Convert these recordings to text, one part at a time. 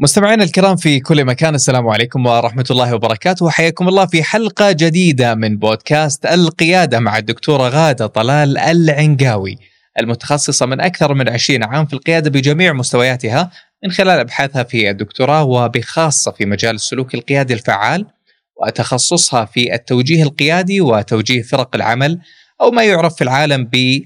مستمعينا الكرام في كل مكان السلام عليكم ورحمة الله وبركاته. وحياكم الله في حلقة جديدة من بودكاست القيادة مع الدكتورة غادة طلال العنقاوي المتخصصة من أكثر من 20 عام في القيادة بجميع مستوياتها من خلال أبحاثها في الدكتوراه وبخاصة في مجال السلوك القيادي الفعال وتخصصها في التوجيه القيادي وتوجيه فرق العمل أو ما يعرف في العالم ب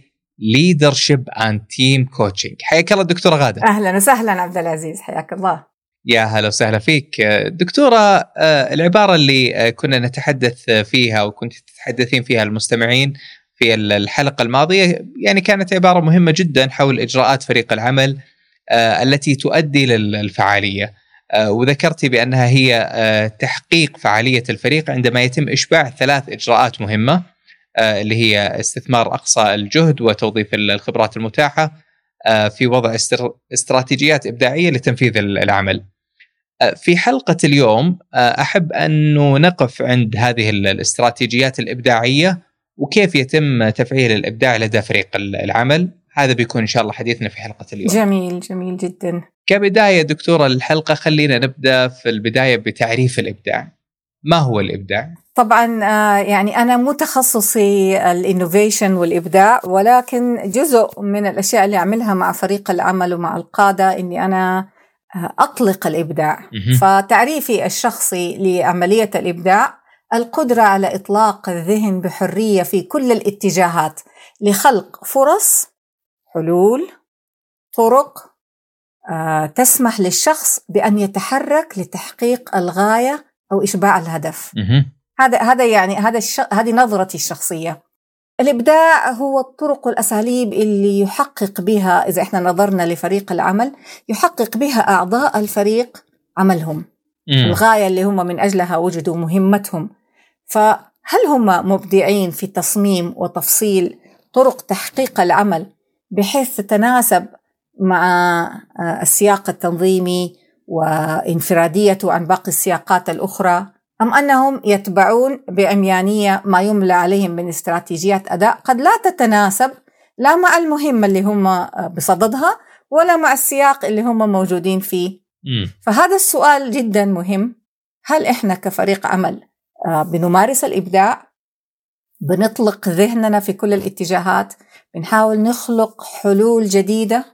leadership and team coaching. حياك الله دكتورة غادة. أهلا وسهلا عبد العزيز حياك الله. يا هلا وسهلا فيك. دكتورة آه، العبارة اللي آه، كنا نتحدث فيها وكنت تتحدثين فيها المستمعين في الحلقة الماضية يعني كانت عبارة مهمة جدا حول إجراءات فريق العمل آه، التي تؤدي للفعالية. وذكرتي بأنها هي تحقيق فعالية الفريق عندما يتم إشباع ثلاث إجراءات مهمة اللي هي استثمار أقصى الجهد وتوظيف الخبرات المتاحة في وضع استراتيجيات إبداعية لتنفيذ العمل. في حلقة اليوم أحب أن نقف عند هذه الاستراتيجيات الإبداعية وكيف يتم تفعيل الإبداع لدى فريق العمل. هذا بيكون إن شاء الله حديثنا في حلقة اليوم. جميل جميل جدا. كبداية دكتورة الحلقة خلينا نبدأ في البداية بتعريف الإبداع. ما هو الإبداع؟ طبعا يعني أنا مو تخصصي الإنوفيشن والإبداع ولكن جزء من الأشياء اللي أعملها مع فريق العمل ومع القادة إني أنا أطلق الإبداع. فتعريفي الشخصي لعملية الإبداع القدرة على إطلاق الذهن بحرية في كل الاتجاهات لخلق فرص حلول طرق تسمح للشخص بأن يتحرك لتحقيق الغاية أو إشباع الهدف. هذا هذا يعني هذا الش... هذه نظرتي الشخصية. الإبداع هو الطرق والاساليب اللي يحقق بها إذا إحنا نظرنا لفريق العمل يحقق بها أعضاء الفريق عملهم. مم. الغاية اللي هم من أجلها وجدوا مهمتهم. فهل هم مبدعين في تصميم وتفصيل طرق تحقيق العمل بحيث تتناسب مع آه، السياق التنظيمي وانفراديته عن باقي السياقات الأخرى؟ أم أنهم يتبعون بعميانية ما يملى عليهم من استراتيجيات أداء قد لا تتناسب لا مع المهمة اللي هم بصددها ولا مع السياق اللي هم موجودين فيه. م. فهذا السؤال جدا مهم. هل إحنا كفريق عمل آه، بنمارس الإبداع؟ بنطلق ذهننا في كل الاتجاهات؟ بنحاول نخلق حلول جديدة؟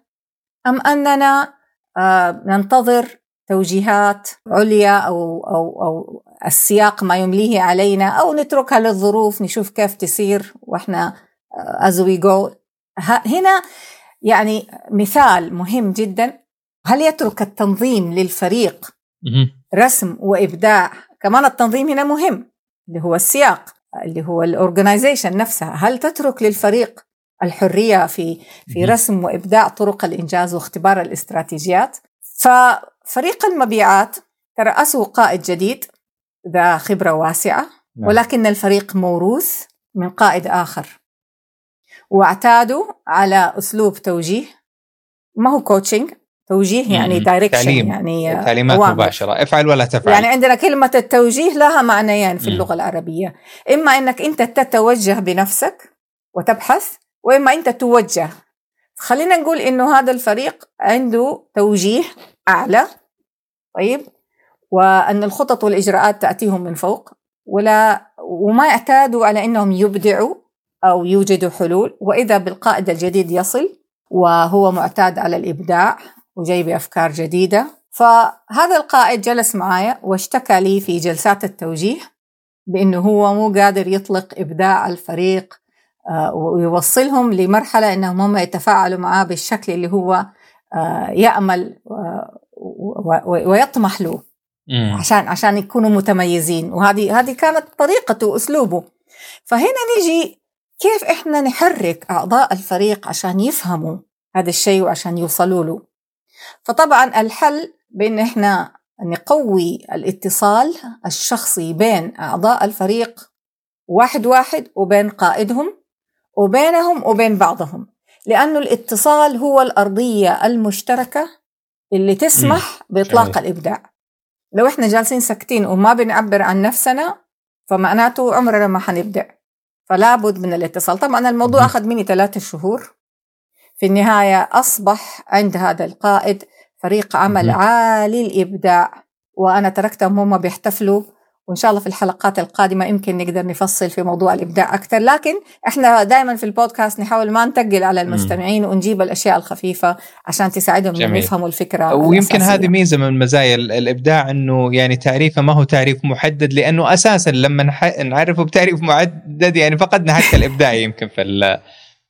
أم أننا آه، ننتظر توجيهات عليا أو, أو, أو السياق ما يمليه علينا أو نتركها للظروف نشوف كيف تسير وإحنا uh, as we go. هنا يعني مثال مهم جدا. هل يترك التنظيم للفريق رسم وإبداع؟ كمان التنظيم هنا مهم اللي هو السياق اللي هو الاورجنايزيشن نفسها. هل تترك للفريق الحرية في في رسم وإبداع طرق الإنجاز واختبار الاستراتيجيات؟ ففريق المبيعات ترأسه قائد جديد ذا خبرة واسعة نعم. ولكن الفريق موروث من قائد آخر. واعتادوا على أسلوب توجيه. ما هو coaching توجيه يعني direction يعني تعليمات مباشرة. افعل ولا تفعل. يعني عندنا كلمة التوجيه لها معنيين في اللغة العربية. إما إنك أنت تتوجه بنفسك وتبحث وإما أنت توجه. خلينا نقول إنه هذا الفريق عنده توجيه أعلى. طيب؟ وأن الخطط والإجراءات تأتيهم من فوق ولا وما اعتادوا على أنهم يبدعوا أو يوجدوا حلول. وإذا بالقائد الجديد يصل وهو معتاد على الإبداع وجاي بأفكار جديدة. فهذا القائد جلس معايا واشتكى لي في جلسات التوجيه بأنه هو مو قادر يطلق إبداع الفريق آه، ويوصلهم لمرحلة أنهم هم يتفاعلوا معاه بالشكل اللي هو آه، يأمل ويطمح له. عشان عشان يكونوا متميزين. وهذه هذه كانت طريقته وأسلوبه. فهنا نيجي كيف إحنا نحرك أعضاء الفريق عشان يفهموا هذا الشيء وعشان يوصلوا له. فطبعا الحل بإن إحنا نقوي الاتصال الشخصي بين أعضاء الفريق واحد واحد وبين قائدهم وبينهم وبين بعضهم. لأنه الاتصال هو الأرضية المشتركة اللي تسمح بإطلاق الإبداع. لو إحنا جالسين ساكتين وما بنعبر عن نفسنا فمعناته عمرنا ما حنبدع فلا بد من الاتصال. طبعا الموضوع أخذ مني ثلاثة شهور. في النهاية أصبح عند هذا القائد فريق عمل عالي الإبداع وأنا تركتهم هم بيحتفلوا. وإن شاء الله في الحلقات القادمة يمكن نقدر نفصل في موضوع الإبداع أكثر. لكن إحنا دائما في البودكاست نحاول ما نتقل على المستمعين ونجيب الأشياء الخفيفة عشان تساعدهم إنهم يفهموا الفكرة ويمكن. هذه ميزة من مزايا الإبداع إنه يعني تعريفه ما هو تعريف محدد لأنه أساسا لما نعرفه بتعريف محدد يعني فقدنا حتى الإبداع يمكن في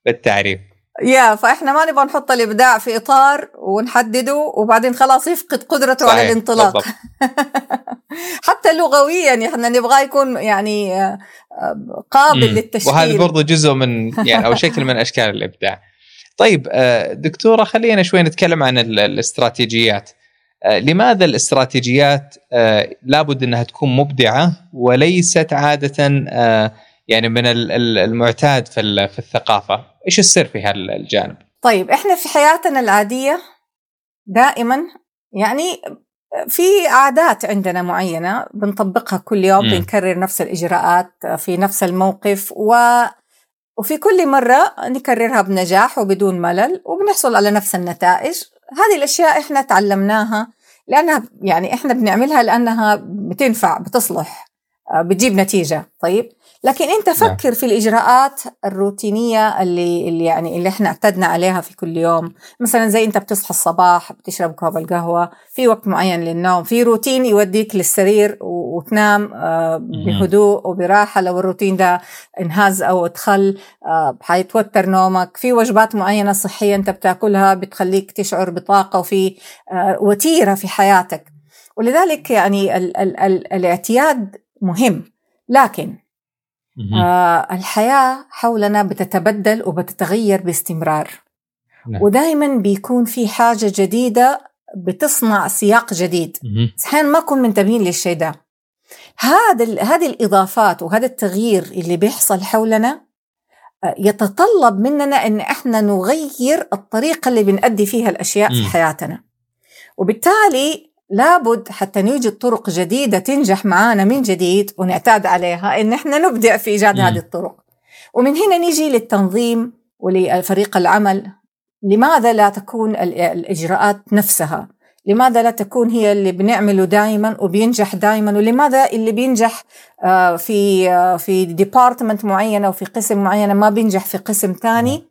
التعريف. يا فإحنا ما نبغى نحط الإبداع في إطار ونحدده وبعدين خلاص يفقد قدرته صحيح. على الانطلاق حتى لغويا إحنا نبغاه يكون يعني آه، قابل مم. للتشكيل. وهذا برضه جزء من يعني أو شكل من أشكال الإبداع. طيب آه، دكتورة خلينا شوي نتكلم عن الاستراتيجيات. آه، لماذا الاستراتيجيات لابد إنها تكون مبدعة وليست عادة يعني من المعتاد في الثقافة؟ إيش السر في هالجانب؟ طيب إحنا في حياتنا العادية دائما يعني في عادات عندنا معينة بنطبقها كل يوم م. بنكرر نفس الإجراءات في نفس الموقف و وفي كل مرة نكررها بنجاح وبدون ملل وبنحصل على نفس النتائج هذه الأشياء إحنا تعلمناها لأنها يعني إحنا بنعملها لأنها بتنفع بتصلح بتجيب نتيجة طيب لكن انت نعم. فكر في الإجراءات الروتينية اللي اللي يعني اللي إحنا اعتدنا عليها في كل يوم. مثلا زي انت بتصحى الصباح بتشرب كوب القهوة في وقت معين للنوم في روتين يوديك للسرير وتنام آه، بهدوء وبراحة. لو الروتين ده انهاز أو اتخل آه، حيتوتر نومك. في وجبات معينة صحية انت بتاكلها بتخليك تشعر بطاقة وفي آه، وتيرة في حياتك. ولذلك يعني ال ال ال الاعتياد مهم. لكن آه الحياة حولنا بتتبدل وبتتغير باستمرار. نعم. ودائما بيكون في حاجة جديدة بتصنع سياق جديد. أحيانا ما نكون منتبهين للشيء ده. هذا هذه الإضافات وهذا التغيير اللي بيحصل حولنا آه، يتطلب مننا إن إحنا نغير الطريقة اللي بنأدي فيها الأشياء في حياتنا. وبالتالي لابد حتى نوجد طرق جديدة تنجح معانا من جديد ونعتاد عليها إن إحنا نبدع في إيجاد هذه الطرق. ومن هنا نيجي للتنظيم ولفريق العمل. لماذا لا تكون الإجراءات نفسها؟ لماذا لا تكون هي اللي بنعمله دائما وبينجح دائما ولماذا اللي بينجح آه، في آه، في ديبارتمنت معينة وفي قسم معينة ما بينجح في قسم ثاني؟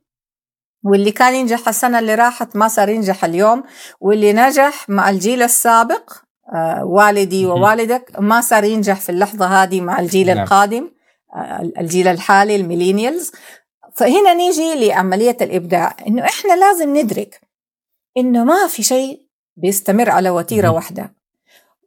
واللي كان ينجح السنة اللي راحت ما صار ينجح اليوم. واللي نجح مع الجيل السابق آه والدي ووالدك ما صار ينجح في اللحظة هذه مع الجيل نعم. القادم آه الجيل الحالي الميلينيالز. فهنا نيجي لعملية الإبداع إنه إحنا لازم ندرك إنه ما في شيء بيستمر على وتيرة واحدة.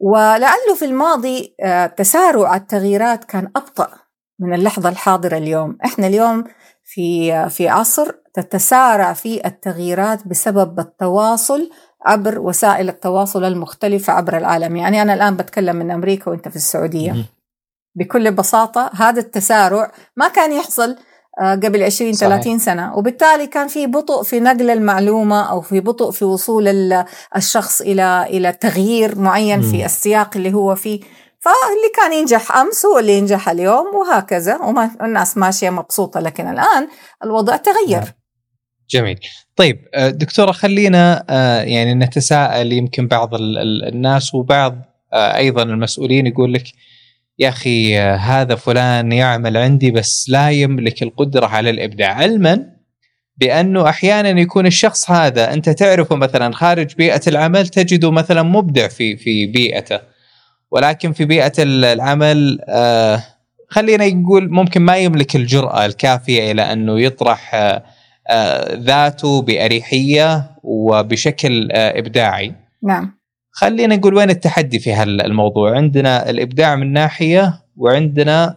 ولعله في الماضي آه تسارع التغييرات كان أبطأ من اللحظة الحاضرة اليوم. إحنا اليوم في في عصر تتسارع فيه التغييرات بسبب التواصل عبر وسائل التواصل المختلفة عبر العالم. يعني أنا الآن بتكلم من أمريكا وأنت في السعودية. بكل بساطة هذا التسارع ما كان يحصل آه، قبل 20 صحيح. 30 سنة. وبالتالي كان في بطء في نقل المعلومة أو في بطء في وصول الشخص إلى إلى تغيير معين في السياق اللي هو فيه. فاللي كان ينجح أمس هو اللي ينجح اليوم وهكذا وما الناس ماشية مبسوطة لكن الآن الوضع تغير. نعم. جميل. طيب آه، دكتورة خلينا آه، يعني نتساءل يمكن بعض الناس وبعض آه، أيضا المسؤولين يقول لك يا أخي هذا فلان يعمل عندي بس لا يملك القدرة على الإبداع علما بأنه أحيانا يكون الشخص هذا أنت تعرفه مثلا خارج بيئة العمل تجده مثلا مبدع في في بيئته ولكن في بيئة العمل آه خلينا نقول ممكن ما يملك الجرأة الكافية إلى أنه يطرح آه آه ذاته بأريحية وبشكل إبداعي. نعم. خلينا نقول وين التحدي في هالموضوع؟ عندنا الإبداع من ناحية وعندنا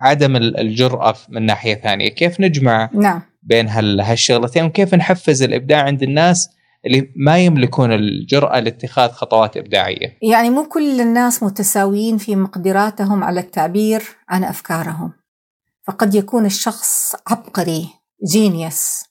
عدم الجرأة من ناحية ثانية، كيف نجمع نعم. بين هالشغلتين وكيف نحفز الإبداع عند الناس اللي ما يملكون الجرأة لاتخاذ خطوات إبداعية. يعني مو كل الناس متساويين في مقدراتهم على التعبير عن أفكارهم. فقد يكون الشخص عبقري genius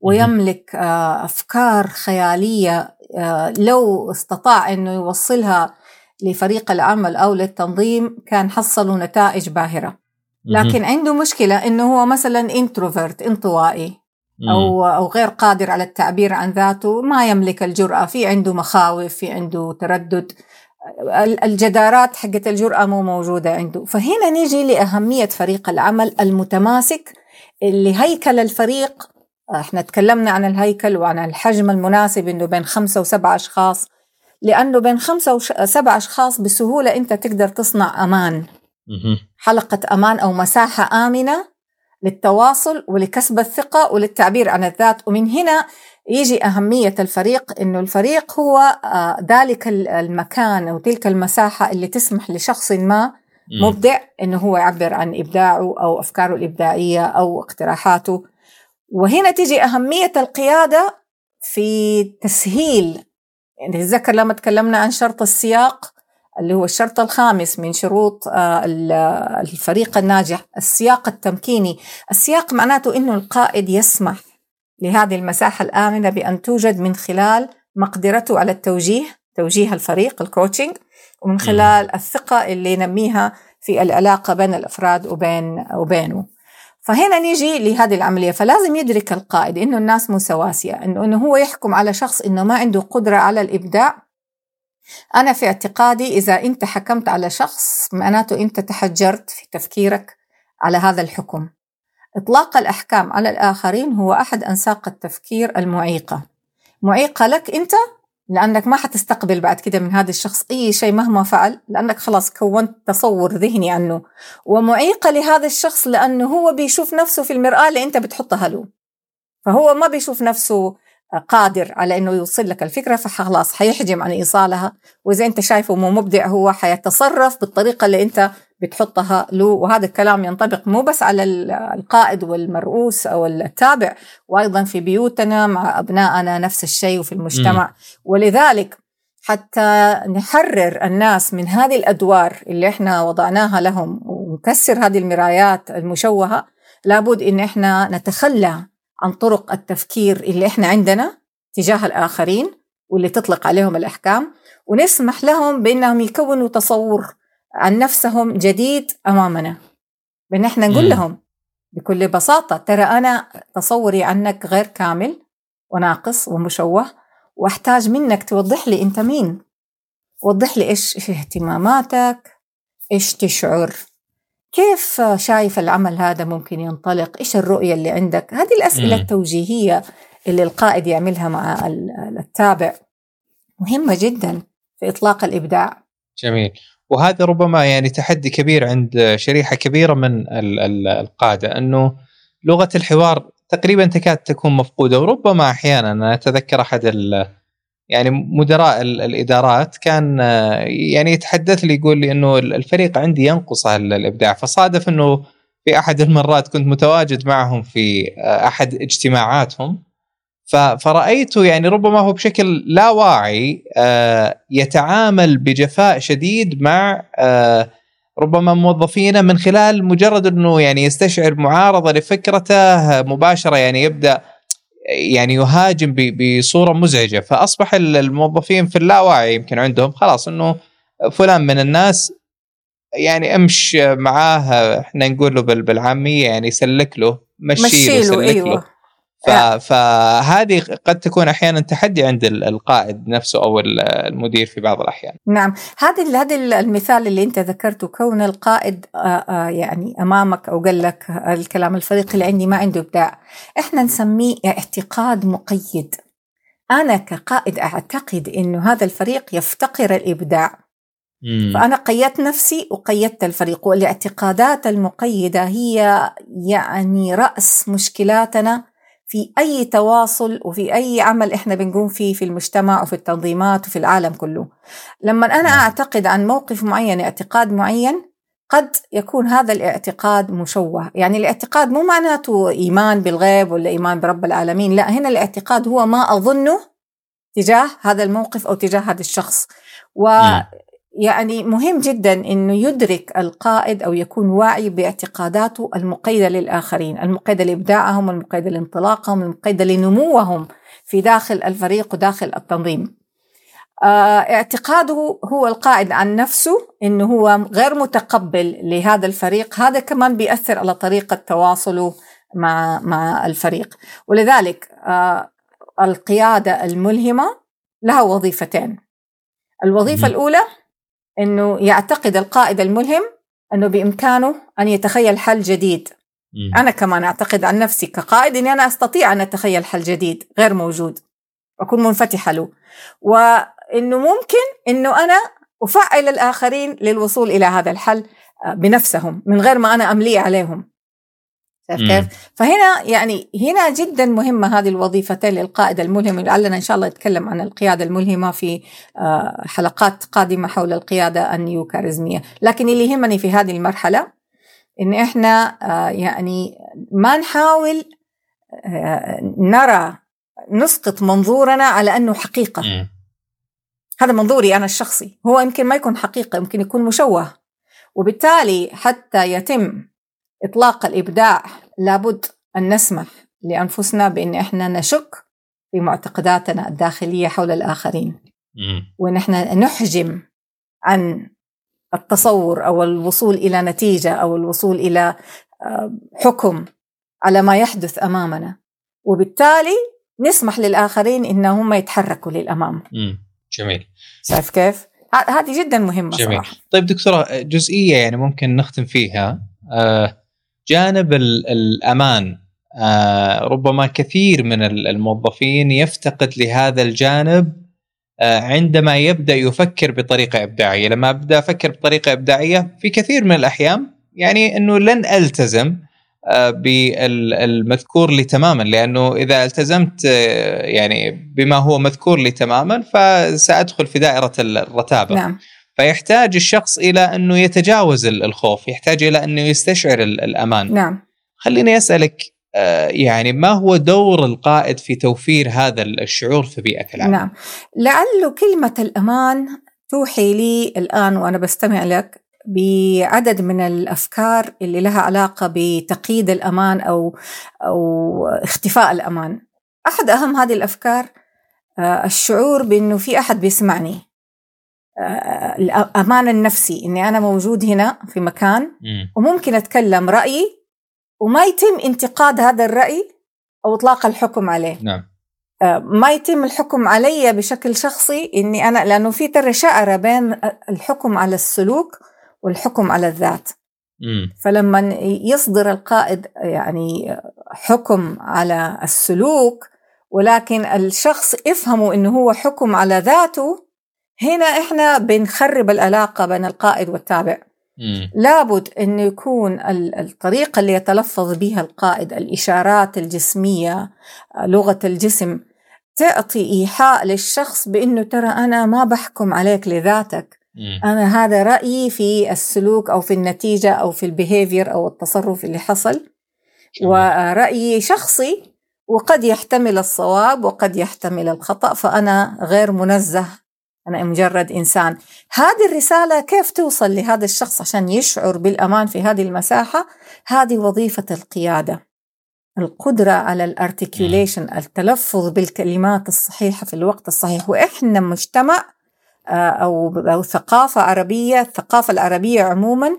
ويملك آه، أفكار خيالية آه، لو استطاع أنه يوصلها لفريق العمل أو للتنظيم كان حصلوا نتائج باهرة. لكن عنده مشكلة أنه هو مثلا introvert انطوائي. أو, أو غير قادر على التعبير عن ذاته ما يملك الجرأة. في عنده مخاوف في عنده تردد. الجدارات حقت الجرأة مو موجودة عنده. فهنا نيجي لأهمية فريق العمل المتماسك اللي هيكل الفريق. إحنا تكلمنا عن الهيكل وعن الحجم المناسب إنه بين خمسة وسبعة أشخاص. لأنه بين خمسة وسبعة أشخاص بسهولة أنت تقدر تصنع أمان. حلقة أمان أو مساحة آمنة للتواصل ولكسب الثقة وللتعبير عن الذات. ومن هنا يجي أهمية الفريق إنه الفريق هو آه، ذلك المكان أو تلك المساحة اللي تسمح لشخص ما مبدع إنه هو يعبر عن إبداعه أو أفكاره الإبداعية أو اقتراحاته. وهنا تيجي أهمية القيادة في تسهيل يعني تتذكر لما تكلمنا عن شرط السياق؟ اللي هو الشرط الخامس من شروط آه، الفريق الناجح السياق التمكيني. السياق معناته أنه القائد يسمح لهذه المساحة الآمنة بأن توجد من خلال مقدرته على التوجيه توجيه الفريق الكوتشنج ومن خلال الثقة اللي ينميها في العلاقة بين الأفراد وبين وبينه. فهنا نيجي لهذه العملية. فلازم يدرك القائد إنه الناس مو سواسية إنه, إنه هو يحكم على شخص إنه ما عنده قدرة على الإبداع أنا في اعتقادي إذا أنت حكمت على شخص معناته أنت تحجرت في تفكيرك على هذا الحكم. إطلاق الأحكام على الآخرين هو أحد أنساق التفكير المعيقة. معيقة لك أنت؟ لأنك ما حتستقبل بعد كده من هذا الشخص أي شيء مهما فعل لأنك خلاص كونت تصور ذهني عنه. ومعيقة لهذا الشخص لأنه هو بيشوف نفسه في المرآة اللي أنت بتحطها له. فهو ما بيشوف نفسه قادر على إنه يوصل لك الفكرة فخلاص حيحجم عن إيصالها. وإذا أنت شايفه مو مبدع هو حيتصرف بالطريقة اللي أنت بتحطها له. وهذا الكلام ينطبق مو بس على القائد والمرؤوس أو التابع وأيضا في بيوتنا مع أبنائنا نفس الشيء وفي المجتمع. م. ولذلك حتى نحرر الناس من هذه الأدوار اللي إحنا وضعناها لهم ونكسر هذه المرايات المشوهة. لابد إن إحنا نتخلى عن طرق التفكير اللي إحنا عندنا تجاه الآخرين واللي تطلق عليهم الأحكام ونسمح لهم بإنهم يكونوا تصور عن نفسهم جديد أمامنا. بإن إحنا نقول لهم بكل بساطة ترى أنا تصوري عنك غير كامل وناقص ومشوه وأحتاج منك توضح لي أنت مين. وضح لي إيش اهتماماتك إيش تشعر كيف شايف العمل هذا ممكن ينطلق؟ إيش الرؤية اللي عندك؟ هذه الأسئلة م. التوجيهية اللي القائد يعملها مع التابع. مهمة جدا في إطلاق الإبداع. جميل. وهذا ربما يعني تحدي كبير عند شريحة كبيرة من القادة أنه لغة الحوار تقريبا تكاد تكون مفقودة وربما أحيانا أنا أتذكر أحد يعني مدراء الإدارات كان يعني يتحدث لي يقول لي إنه الفريق عندي ينقص الإبداع. فصادف إنه في أحد المرات كنت متواجد معهم في أحد اجتماعاتهم. فرأيته يعني ربما هو بشكل لا واعي يتعامل بجفاء شديد مع ربما موظفينه من خلال مجرد إنه يعني يستشعر معارضة لفكرته مباشرة يعني يبدأ يعني يهاجم بصورة مزعجة فأصبح الموظفين في اللاوعي يمكن عندهم خلاص إنه فلان من الناس يعني أمش معاه إحنا نقول له بالعامية يعني سلك له مشي له سلك أيوة. له فهذه قد تكون أحيانا تحدي عند القائد نفسه أو المدير في بعض الأحيان. نعم، هذا هذا المثال اللي أنت ذكرته كون القائد يعني أمامك أو قال لك الكلام الفريق اللي عندي ما عنده إبداع، إحنا نسميه اعتقاد مقيد. أنا كقائد أعتقد إنه هذا الفريق يفتقر الإبداع. مم. فأنا قيدت نفسي وقيدت الفريق والاعتقادات المقيدة هي يعني رأس مشكلاتنا في أي تواصل وفي أي عمل إحنا بنقوم فيه في المجتمع وفي التنظيمات وفي العالم كله. لما أنا نعم. أعتقد عن موقف معين اعتقاد معين قد يكون هذا الاعتقاد مشوه. يعني الاعتقاد مو معناته إيمان بالغيب ولا إيمان برب العالمين لا هنا الاعتقاد هو ما أظنه تجاه هذا الموقف أو تجاه هذا الشخص. و يعني مهم جدا إنه يدرك القائد أو يكون واعي باعتقاداته المقيدة للآخرين، المقيدة لإبداعهم، المقيدة لانطلاقهم، المقيدة لنموهم في داخل الفريق وداخل التنظيم. آه، اعتقاده هو القائد عن نفسه إنه هو غير متقبل لهذا الفريق، هذا كمان بيأثر على طريقة تواصله مع مع الفريق، ولذلك آه، القيادة الملهمة لها وظيفتين. الوظيفة الأولى إنه يعتقد القائد الملهم إنه بإمكانه أن يتخيل حل جديد. أنا كمان أعتقد عن نفسي كقائد إني أنا أستطيع أن أتخيل حل جديد غير موجود أكون منفتحة له. وإنه ممكن إنه أنا أفعل الآخرين للوصول إلى هذا الحل بنفسهم من غير ما أنا املي عليهم. كيف؟ فهنا يعني هنا جدا مهمة هذه الوظيفتين للقائد الملهم لعلنا إن شاء الله نتكلم عن القيادة الملهمة في آه، حلقات قادمة حول القيادة النيوكاريزمية، لكن اللي يهمني في هذه المرحلة إن إحنا آه، يعني ما نحاول آه، نرى نسقط منظورنا على أنه حقيقة. هذا منظوري أنا الشخصي، هو يمكن ما يكون حقيقة، يمكن يكون مشوه. وبالتالي حتى يتم إطلاق الإبداع لابد أن نسمح لأنفسنا بأن إحنا نشك في معتقداتنا الداخلية حول الآخرين. وأن إحنا نحجم عن التصور أو الوصول إلى نتيجة أو الوصول إلى حكم على ما يحدث أمامنا. وبالتالي نسمح للآخرين إنهم يتحركوا للأمام. جميل. شايف كيف؟ هذه جدا مهمة جميل. صراحة. طيب دكتورة جزئية يعني ممكن نختم فيها. آه جانب الأمان آه، ربما كثير من الموظفين يفتقد لهذا الجانب آه، عندما يبدأ يفكر بطريقة إبداعية، لما أبدأ أفكر بطريقة إبداعية في كثير من الأحيان يعني إنه لن ألتزم آه، بالمذكور لي تماما لأنه إذا التزمت يعني بما هو مذكور لي تماما فسأدخل في دائرة الرتابة. نعم. فيحتاج الشخص إلى أنه يتجاوز الخوف يحتاج إلى أنه يستشعر الأمان. نعم. خليني أسألك آه، يعني ما هو دور القائد في توفير هذا الشعور في بيئة العمل؟ نعم. لعله كلمة الأمان توحي لي الآن وأنا بستمع لك بعدد من الأفكار اللي لها علاقة بتقييد الأمان أو أو اختفاء الأمان. أحد أهم هذه الأفكار آه، الشعور بأنه في أحد بيسمعني. الامان النفسي اني أنا موجود هنا في مكان وممكن اتكلم رايي وما يتم انتقاد هذا الراي أو اطلاق الحكم عليه نعم آه، ما يتم الحكم علي بشكل شخصي اني أنا لأنه في ترى شعره بين الحكم على السلوك والحكم على الذات مم. فلما يصدر القائد يعني حكم على السلوك ولكن الشخص يفهمه انه هو حكم على ذاته هنا إحنا بنخرب العلاقة بين القائد والتابع مم. لابد انه يكون الطريقة اللي يتلفظ بها القائد الإشارات الجسمية لغة الجسم تعطي إيحاء للشخص بأنه ترى أنا ما بحكم عليك لذاتك مم. أنا هذا رأيي في السلوك أو في النتيجة أو في البيهيفير أو التصرف اللي حصل ورأيي شخصي وقد يحتمل الصواب وقد يحتمل الخطأ فأنا غير منزه أنا مجرد إنسان. هذه الرسالة كيف توصل لهذا الشخص عشان يشعر بالأمان في هذه المساحة؟ هذه وظيفة القيادة. القدرة على ال articulation التلفظ بالكلمات الصحيحة في الوقت الصحيح. وإحنا مجتمع آه، أو أو ثقافة عربية الثقافة العربية عموما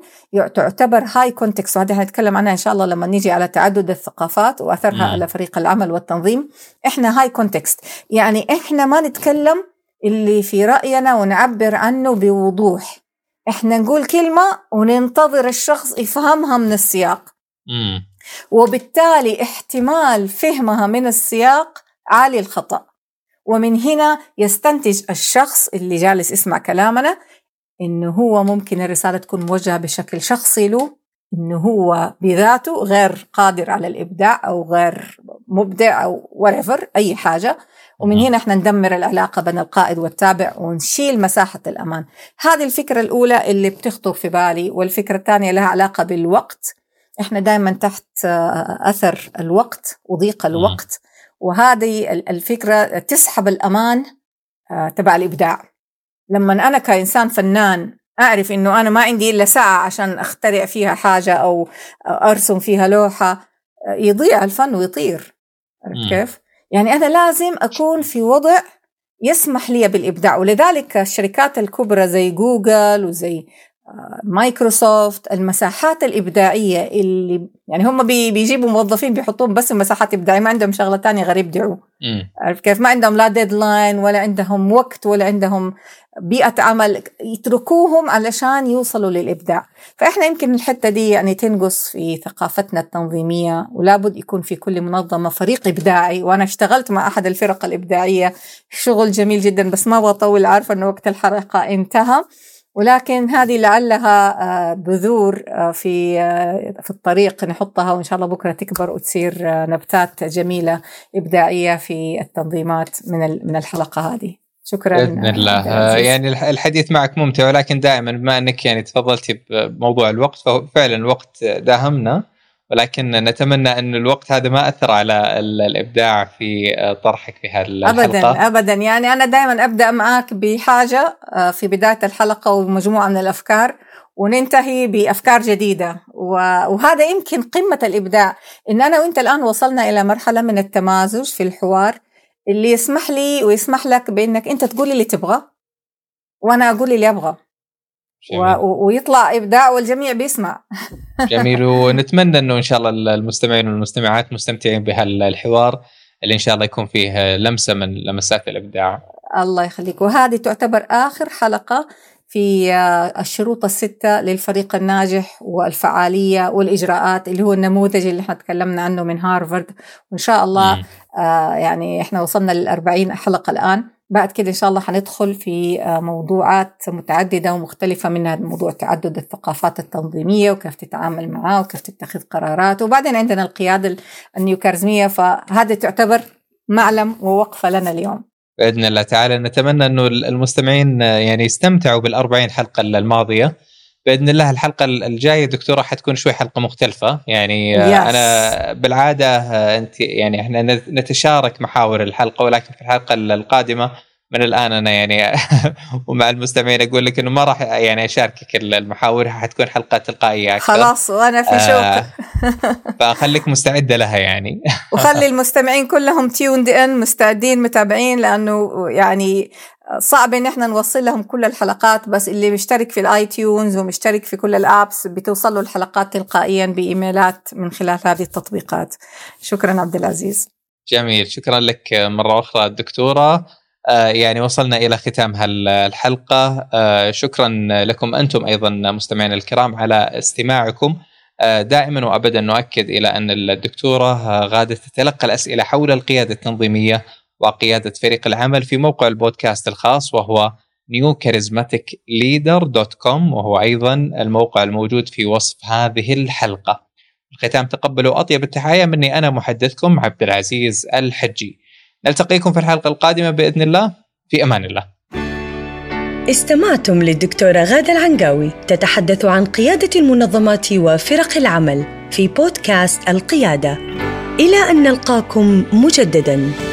تعتبر high context وهذه حنتكلم عنها إن شاء الله لما نيجي على تعدد الثقافات وأثرها على فريق العمل والتنظيم. إحنا high context يعني إحنا ما نتكلم اللي في رأينا ونعبر عنه بوضوح. إحنا نقول كلمة وننتظر الشخص يفهمها من السياق. مم. وبالتالي احتمال فهمها من السياق عالي الخطأ. ومن هنا يستنتج الشخص اللي جالس يسمع كلامنا إنه هو ممكن الرسالة تكون موجهة بشكل شخصي له إنه هو بذاته غير قادر على الإبداع أو غير مبدع أو whatever أي حاجة. ومن هنا إحنا ندمر العلاقة بين القائد والتابع ونشيل مساحة الأمان. هذه الفكرة الأولى اللي بتخطر في بالي والفكرة الثانية لها علاقة بالوقت. إحنا دائما تحت آه، أثر الوقت وضيق الوقت. وهذه الفكرة تسحب الأمان آه، تبع الإبداع. لما أنا كإنسان فنان أعرف إنه أنا ما عندي إلا ساعة عشان أخترع فيها حاجة أو أرسم فيها لوحة يضيع الفن ويطير. عرفت كيف؟ يعني أنا لازم أكون في وضع يسمح لي بالإبداع. ولذلك الشركات الكبرى زي جوجل وزي مايكروسوفت المساحات الإبداعية اللي يعني هم بيجيبوا موظفين بيحطوهم بس مساحات إبداعية ما عندهم شغلة تانية غير يبدعوا. عارف كيف؟ ما عندهم لا deadline ولا عندهم وقت ولا عندهم بيئة عمل يتركوهم علشان يوصلوا للإبداع. فإحنا يمكن الحتة دي يعني تنقص في ثقافتنا التنظيمية ولابد يكون في كل منظمة فريق إبداعي. وأنا اشتغلت مع أحد الفرق الإبداعية شغل جميل جدا بس ما بطول عارفة أنه وقت الحلقة انتهى. ولكن هذه لعلها آه، بذور آه، في آه، في الطريق نحطها وإن شاء الله بكرة تكبر وتصير نبتات جميلة إبداعية في التنظيمات من من الحلقة هذه. شكرا بإذن الله. يعني الحديث معك ممتع ولكن دائما بما أنك يعني تفضلتي بموضوع الوقت ففعلا الوقت داهمنا ولكن نتمنى أن الوقت هذا ما أثر على الإبداع في طرحك في هذه الحلقة. ابدا ابدا. يعني أنا دائما أبدأ معك بحاجة آه، في بداية الحلقة ومجموعة من الأفكار وننتهي بأفكار جديدة. وهذا يمكن قمة الإبداع. إن أنا وأنت الآن وصلنا إلى مرحلة من التمازج في الحوار اللي يسمح لي ويسمح لك بإنك أنت تقول اللي تبغى وأنا أقول اللي أبغى. و... ويطلع إبداع والجميع بيسمع. جميل ونتمنى إنه إن شاء الله المستمعين والمستمعات مستمتعين بهالحوار اللي إن شاء الله يكون فيه لمسة من لمسات الإبداع. الله يخليك. وهذه تعتبر آخر حلقة في الشروط الستة للفريق الناجح والفعالية والإجراءات اللي هو النموذج اللي إحنا تكلمنا عنه من هارفارد وإن شاء الله آه يعني إحنا وصلنا للأربعين حلقة الآن. بعد كده إن شاء الله حندخل في آه، موضوعات متعددة ومختلفة منها موضوع تعدد الثقافات التنظيمية وكيف تتعامل معاه وكيف تتخذ قرارات وبعدين عندنا القيادة النيوكارزمية فهذه تعتبر معلم ووقفة لنا اليوم. باذن الله تعالى. نتمنى أنه المستمعين آه، يعني يستمتعوا بال40 حلقة الماضية. باذن الله الحلقة الجاية دكتورة حتكون شوي حلقة مختلفة. يعني yes. آه، أنا بالعادة أنت يعني إحنا نتشارك محاور الحلقة ولكن في الحلقة القادمة من الآن أنا يعني ومع المستمعين أقول لك إنه ما راح يعني أشاركك المحاور حتكون حلقة تلقائية أكثر. خلاص وأنا في شوق آه فخليك مستعدة لها يعني. وخلي المستمعين كلهم tuned in مستعدين متابعين لأنه يعني صعب إن إحنا نوصل لهم كل الحلقات بس اللي مشترك في ال iTunes ومشترك في كل ال apps بتوصل له الحلقات تلقائيا بإيميلات من خلال هذه التطبيقات. شكرا عبد العزيز. جميل. شكرا لك مرة أخرى الدكتوره يعني وصلنا إلى ختام هالحلقه آه، شكرا لكم أنتم أيضا مستمعينا الكرام على استماعكم. آه، دائما وابدا نؤكد إلى أن الدكتورة غادة تتلقى الأسئلة حول القيادة التنظيمية وقيادة فريق العمل في موقع البودكاست الخاص وهو newcharismaticleader.com وهو أيضا الموقع الموجود في وصف هذه الحلقة. الختام تقبلوا أطيب التحايا مني أنا محدثكم عبد العزيز الحجي. نلتقيكم في الحلقة القادمة بإذن الله. في أمان الله. استمعتم للدكتورة غادة العنقاوي تتحدث عن قيادة المنظمات وفرق العمل في بودكاست القيادة. إلى أن نلقاكم مجدداً.